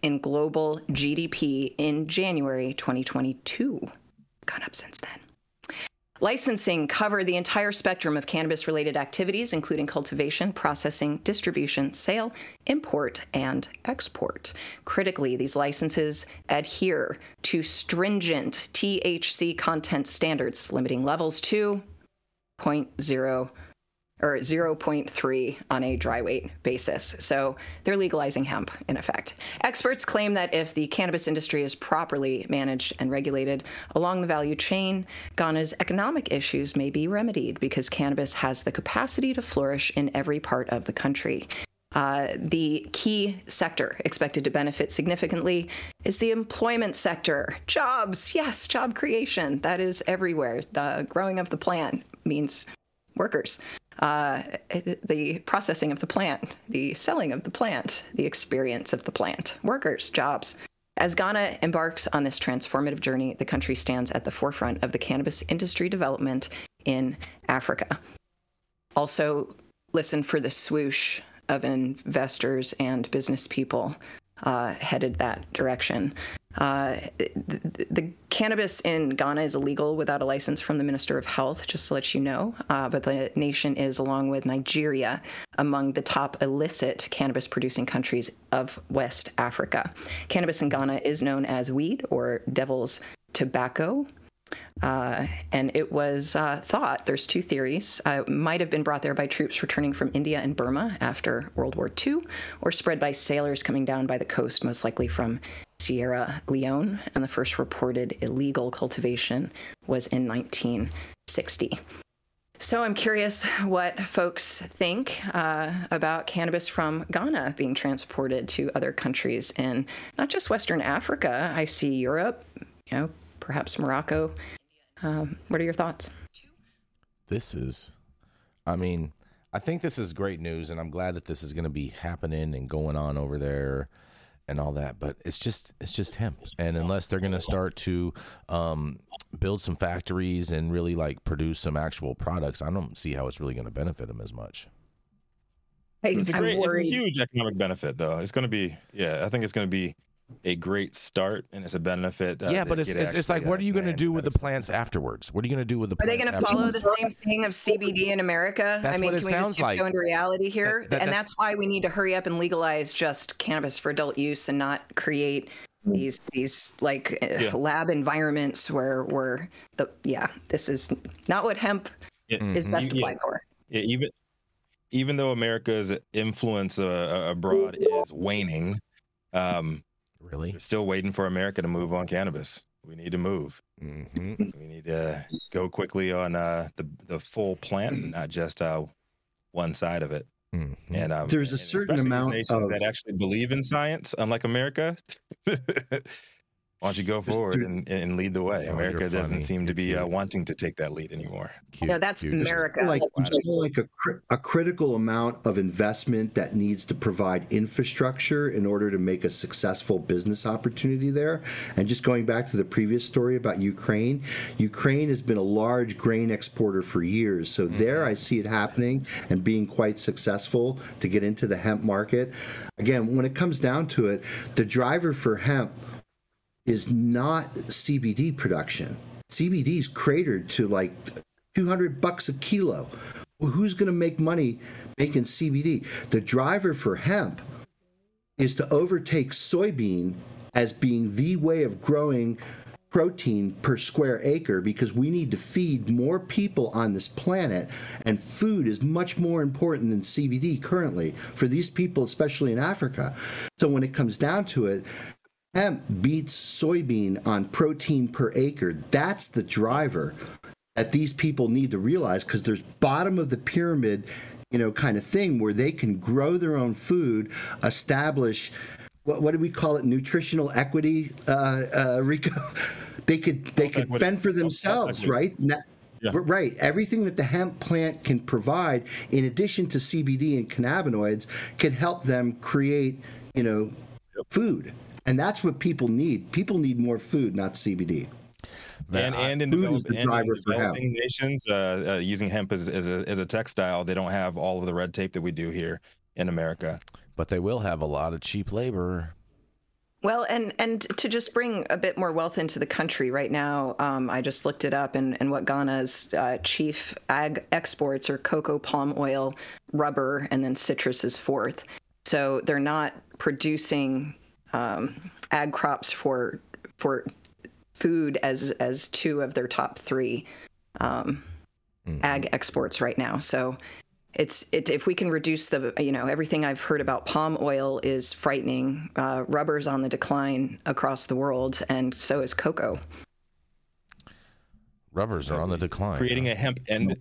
in global GDP in January 2022. Gone up since then. Licensing cover the entire spectrum of cannabis related activities, including cultivation, processing, distribution, sale, import, and export. Critically, these licenses adhere to stringent THC content standards, limiting levels to 0.0 or 0.3 on a dry weight basis. So they're legalizing hemp in effect. Experts claim that if the cannabis industry is properly managed and regulated along the value chain, Ghana's economic issues may be remedied because cannabis has the capacity to flourish in every part of the country. Uh, the key sector expected to benefit significantly is the employment sector. Jobs, yes, job creation. That is everywhere. The growing of the plant means workers uh, the processing of the plant, the selling of the plant, the experience of the plant, workers, jobs. As Ghana embarks on this transformative journey, the country stands at the forefront of the cannabis industry development in Africa. Also, listen for the swoosh of investors and business people uh, headed that direction. Uh, the, the, cannabis in Ghana is illegal without a license from the Minister of Health, just to let you know. Uh, but the nation is, along with Nigeria, among the top illicit cannabis producing countries of West Africa. Cannabis in Ghana is known as weed or devil's tobacco. Uh, and it was uh, thought there's two theories uh, might have been brought there by troops returning from India and Burma after World War II, or spread by sailors coming down by the coast, most likely from Sierra Leone, and the first reported illegal cultivation was in 1960. So I'm curious what folks think uh, about cannabis from Ghana being transported to other countries in not just Western Africa. I see Europe, you know, perhaps Morocco. Um, what are your thoughts? This is, I mean, I think this is great news, and I'm glad that this is going to be happening and going on over there and all that but it's just it's just hemp and unless they're going to start to um, build some factories and really like produce some actual products i don't see how it's really going to benefit them as much. It's, a great, it's a huge economic benefit though. It's going to be yeah i think it's going to be a great start and it's a benefit. Uh, yeah, but it's, it's, it's, like, what are you going to do with the plants afterwards? What are you going to do with the plants? Are they going to follow the same thing of CBD in America? That's I mean, what it can we sounds just like. go into reality here? That- that- and that- that's why we need to hurry up and legalize just cannabis for adult use and not create these these like uh, Yeah. lab environments where where the yeah this is not what hemp Yeah. is best You- yeah. applied for. Yeah, even even though America's influence uh, abroad is waning, um, really we're still waiting for America to move on cannabis. We need to move. hmm We need to go quickly on uh, the the full plant, not just uh, one side of it. hmm And um, There's a and certain especially these amount nations of- that actually believe in science, unlike America. Why don't you go forward and, and lead the way? Oh, America doesn't funny. seem to be uh, wanting to take that lead anymore. Cute, No, that's cute. America. like like a, a critical amount of investment that needs to provide infrastructure in order to make a successful business opportunity there. And just going back to the previous story about Ukraine, Ukraine has been a large grain exporter for years. So there I see it happening and being quite successful to get into the hemp market. Again, when it comes down to it, the driver for hemp is not CBD production. CBD is cratered to like 200 bucks a kilo. Who's going to make money making CBD? The driver for hemp is to overtake soybean as being the way of growing protein per square acre because we need to feed more people on this planet and food is much more important than CBD currently for these people especially in Africa. So when it comes down to it, hemp beats soybean on protein per acre. That's the driver that these people need to realize because there's bottom of the pyramid, you know, kind of thing where they can grow their own food, establish what, what do we call it? Nutritional equity, uh, uh, Rico. They could they could equity. fend for themselves, right? Na- Yeah. Right. Everything that the hemp plant can provide, in addition to CBD and cannabinoids, can help them create, you know, food. And that's what people need. People need more food, not CBD. and and in, food develop, is the and in driver for developing nations, uh, uh, using hemp as, as, a, as a textile, they don't have all of the red tape that we do here in America. But they will have a lot of cheap labor. Well, and and to just bring a bit more wealth into the country right now, um, I just looked it up, and, and what Ghana's uh, chief ag exports are cocoa, palm oil, rubber, and then citrus is fourth. So they're not producing um, ag crops for for food as as two of their top three um, ag exports right now. So it's it, if we can reduce the you know everything I've heard about palm oil is frightening. Uh, rubber's on the decline across the world, and so is cocoa. Rubbers are on the decline. Creating a hemp and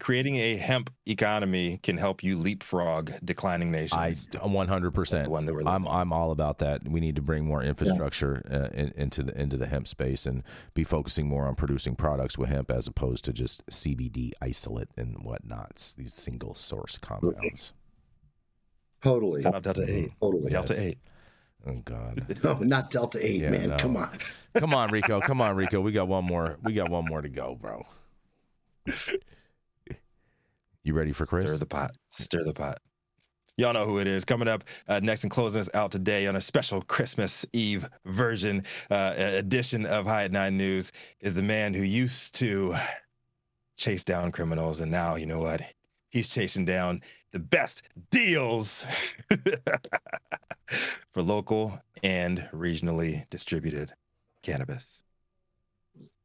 creating a hemp economy can help you leapfrog declining nations. I 100. percent one that we're I'm I'm all about that. We need to bring more infrastructure uh, in, into the into the hemp space and be focusing more on producing products with hemp as opposed to just CBD isolate and whatnots. These single source compounds. Totally. Delta Eight. Totally. Delta Yes. Eight. Oh God. No, not Delta 8, Yeah, man. no. Come on. Come on, Rico. Come on, Rico. We got one more. We got one more to go, bro. You ready for Chris? Stir the pot. Stir the pot. Y'all know who it is. Coming up uh, next and closing us out today on a special Christmas Eve version uh, edition of High at Nine News is the man who used to chase down criminals, and now you know what? He's chasing down the best deals for local and regionally distributed cannabis.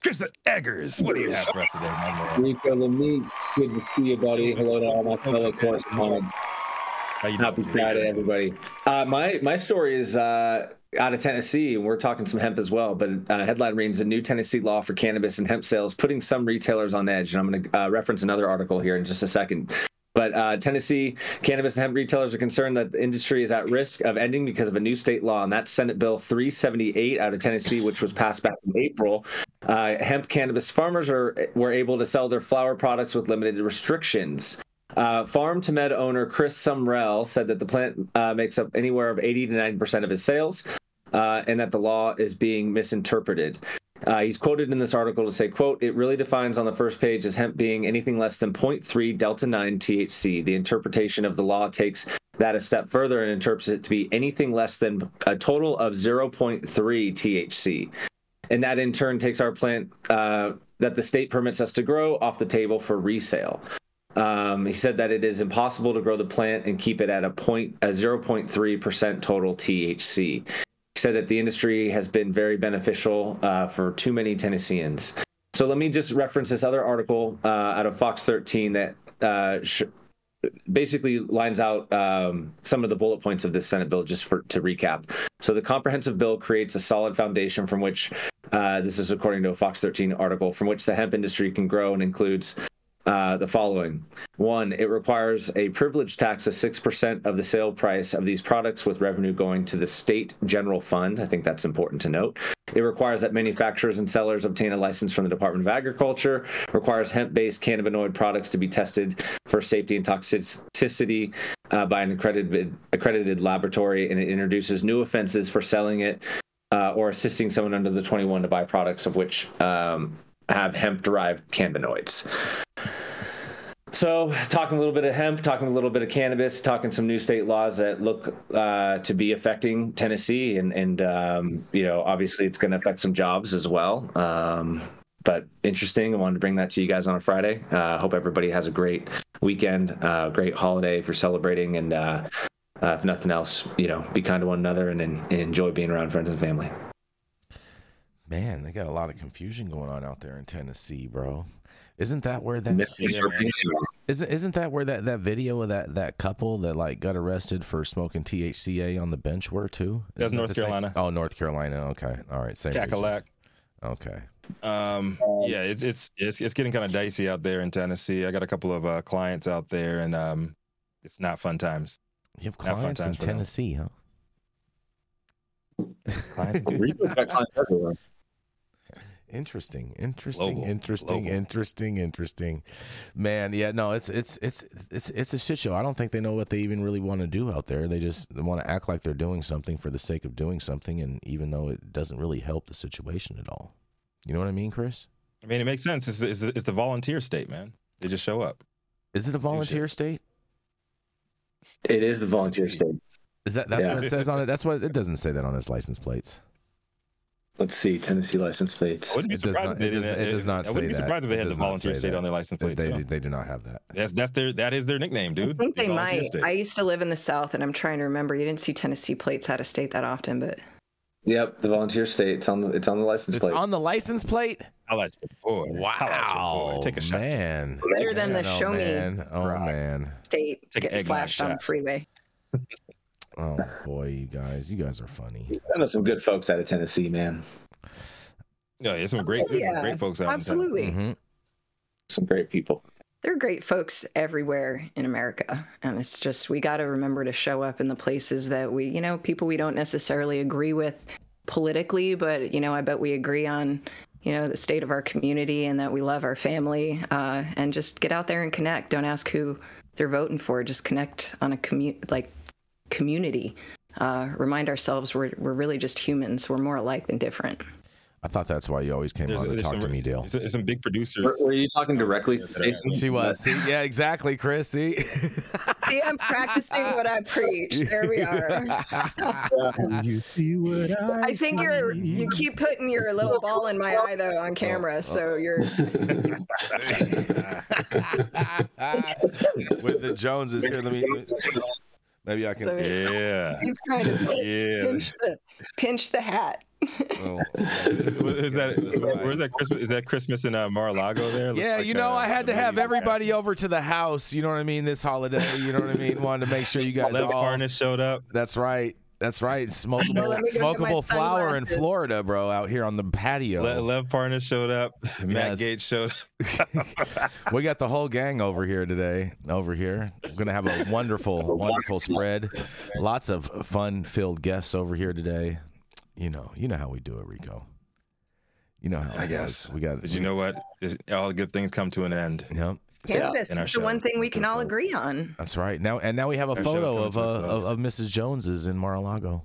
Chris Eggers, what do you have for us today, my man? Lamitte, good to see you, buddy. Hello to all my fellow correspondents. How you Happy? Friday, everybody. Uh, my my story is uh, out of Tennessee, and we're talking some hemp as well. But uh, headline reads: A new Tennessee law for cannabis and hemp sales putting some retailers on edge. And I'm going to uh, reference another article here in just a second. But uh, Tennessee cannabis and hemp retailers are concerned that the industry is at risk of ending because of a new state law, and that's Senate Bill 378 out of Tennessee, which was passed back in April. Uh, hemp cannabis farmers are were able to sell their flower products with limited restrictions. Uh, Farm to Med owner Chris Sumrell said that the plant uh, makes up anywhere of 80 to 90 percent of his sales, uh, and that the law is being misinterpreted. Uh, he's quoted in this article to say, quote, it really defines on the first page as hemp being anything less than 0.3 delta 9 THC. The interpretation of the law takes that a step further and interprets it to be anything less than a total of 0.3 THC. And that in turn takes our plant uh, that the state permits us to grow off the table for resale. Um, he said that it is impossible to grow the plant and keep it at a point a 0.3% total THC. Said that the industry has been very beneficial uh, for too many Tennesseans. So let me just reference this other article uh, out of Fox 13 that uh, sh- basically lines out um, some of the bullet points of this Senate bill, just for to recap. So the comprehensive bill creates a solid foundation from which, uh, this is according to a Fox 13 article, from which the hemp industry can grow and includes uh, the following. One, it requires a privilege tax of 6% of the sale price of these products with revenue going to the state general fund. I think that's important to note. It requires that manufacturers and sellers obtain a license from the Department of Agriculture, requires hemp based cannabinoid products to be tested for safety and toxicity uh, by an accredited, accredited laboratory, and it introduces new offenses for selling it uh, or assisting someone under the 21 to buy products of which um, have hemp derived cannabinoids. So, talking a little bit of hemp, talking a little bit of cannabis, talking some new state laws that look uh, to be affecting Tennessee, and and um, you know, obviously, it's going to affect some jobs as well. Um, but interesting. I wanted to bring that to you guys on a Friday. Uh, hope everybody has a great weekend, uh, great holiday for celebrating, and uh, uh, if nothing else, you know, be kind to one another and, and enjoy being around friends and family. Man, they got a lot of confusion going on out there in Tennessee, bro. Isn't that where that Misinterpreting. isn't isn't that where that, that video of that, that couple that like got arrested for smoking THCA on the bench were too? That's Isn't that North the same- Carolina. Oh, North Carolina. Okay, all right. Same. region. Cackalack. Okay. Um, yeah, it's it's it's it's getting kind of dicey out there in Tennessee. I got a couple of uh, clients out there, and um, it's not fun times. You have Not fun clients in times for them. Tennessee, huh? Clients in Rico's got clients everywhere. Interesting, interesting, Global, interesting, global. interesting, interesting. Man, yeah, no, it's it's it's it's it's a shit show. I don't think they know what they even really want to do out there. They just want to act like they're doing something for the sake of doing something, and even though it doesn't really help the situation at all. You know what I mean, Chris? I mean, it makes sense. It's, it's, it's the volunteer state, man. They just show up. Is it a volunteer state? It is the volunteer state. Is that that's Yeah. what it says on it? That's what it doesn't say that on its license plates. Let's see, Tennessee license plates. I wouldn't be It does surprised not- if they it does- didn't- it does not I wouldn't say be that. surprised if they It had the volunteer state that. on their license They, plate. they, too. they do not have that. That's that's their that is their nickname, dude. I think The they might. state. I used to live in the South, and I'm trying to remember. You didn't see Tennessee plates out of state that often, but Yep, the volunteer state. It's on the it's on the license It's plate. on the license plate. I'll let you, boy. Holla at your boy. Wow, Take a shot. man. Better than the oh, show me man. Oh man. state Take an getting eggnog flashed on the freeway. Oh boy, you guys, you guys are funny. I know some good folks out of Tennessee, man. Yeah, there's some great, Oh, yeah, great folks out in town. Absolutely. Mhm. Some great people. There are great folks everywhere in America. And it's just, we got to remember to show up in the places that we, you know, people we don't necessarily agree with politically, but, you know, I bet we agree on, you know, the state of our community and that we love our family. Uh, and just get out there and connect. Don't ask who they're voting for. Just connect on a commu- like community. Uh, remind ourselves we're, we're really just humans. We're more alike than different. I thought that's why you always came There's, on to talk some, to me, Dale. There's, there's some big producers. Were, were you talking directly to Jason? She was. See, yeah, exactly, Chris. See. See, I'm practicing what I preach. There we are. you see what I, I think you're you keep putting your little ball in my eye though on camera, so you're With the Joneses here, let me. Maybe I can. Let me- Yeah. keep trying to Yeah. pinch the pinch the hat. Oh. Is that where's that Christmas? Is that Christmas in uh, Mar-a-Lago there? Looks Yeah, like, you know, uh, I had to have movie. everybody over to the house. You know what I mean? This holiday, you know what I mean? Wanted to make sure you guys Lev all. Parnas showed up. That's right. That's right. Smokable, let me go get my smokable flower in. Florida, bro, out here on the patio. Le- Lev Parnas showed up. Matt Yes. Gates showed up. we got the whole gang over here today. Over here, we're gonna have a wonderful, wonderful spread. Lots of fun-filled guests over here today. You know, you know how we do it, Rico. You know how I guess. goes. we got. But you know what? All good things come to an end. Yep. Cannabis in our is the one thing we can all agree on. That's right. Now and now we have a Our photo of, uh, of of Mrs. Jones's in Mar-a-Lago.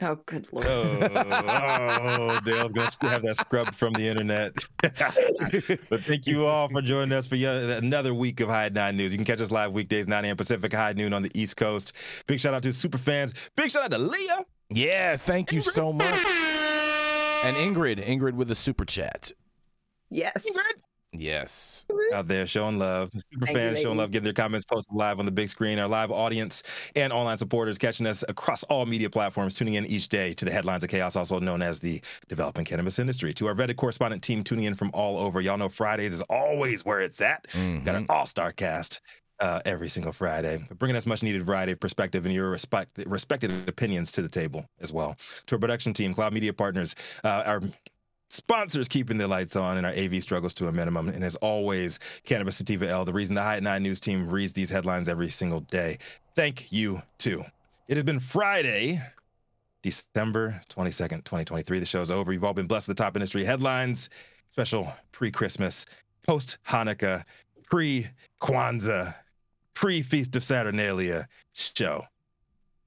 Oh, good lord. Oh, oh, Dale's gonna have that scrubbed from the internet. but thank you all for joining us for yet another week of High at Nine News. You can catch us live weekdays 9 a.m. Pacific, high noon on the East Coast. Big shout out to super fans. Big shout out to Leah. Yeah, thank you so much. And Ingrid, Ingrid with a super chat. Yes. Yes. out there showing love. Super Thank you, fans showing love, getting their comments posted live on the big screen. Our live audience and online supporters catching us across all media platforms, tuning in each day to the headlines of chaos, also known as the developing cannabis industry. To our vetted correspondent team tuning in from all over. Y'all know Fridays is always where it's at. Got an all-star cast. Uh, every single Friday, bringing us much needed variety of perspective and your respect, respected opinions to the table as well. To our production team, Cloud Media Partners, uh, our sponsors keeping the lights on and our AV struggles to a minimum. And as always, Cannabis Sativa L, the reason the High at Nine News team reads these headlines every single day. Thank you too. It has been Friday, December 22nd, 2023. The show's over. You've all been blessed with the top industry headlines, special pre Christmas, post Hanukkah, pre Kwanzaa, pre Feast of Saturnalia show.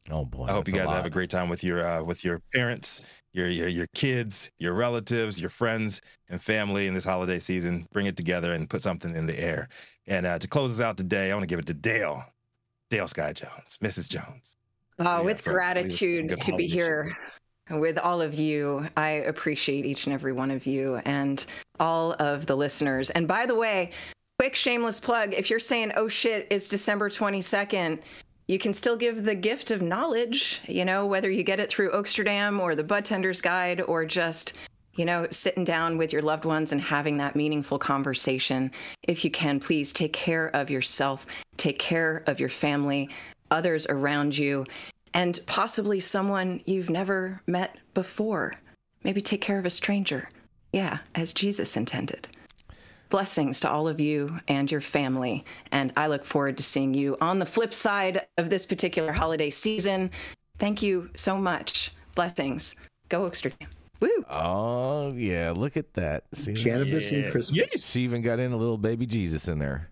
Oh boy! I hope you guys have a great time with your uh, with your parents, your, your your kids, your relatives, your friends and family in this holiday season. Bring it together and put something in the air. And uh, to close us out today, I want to give it to Dale, Dale Sky Jones, Mrs. Jones. Uh, Yeah, with folks, leave us with a gratitude good to be holiday here with all of you. I appreciate each and every one of you and all of the listeners. And by the way, quick shameless plug if you're saying, oh shit, it's December 22nd, you can still give the gift of knowledge, you know, whether you get it through Oaksterdam or the Bud Tender's Guide or just you know, sitting down with your loved ones and having that meaningful conversation. If you can, please take care of yourself, take care of your family, others around you, and possibly someone you've never met before. Maybe take care of a stranger. Yeah, as Jesus intended. Blessings to all of you and your family. And I look forward to seeing you on the flip side of this particular holiday season. Thank you so much. Blessings. Go Oaksterdam. Woo! Oh yeah, look at that. See, Cannabis and Yeah. Christmas. she even got in a little baby Jesus in there.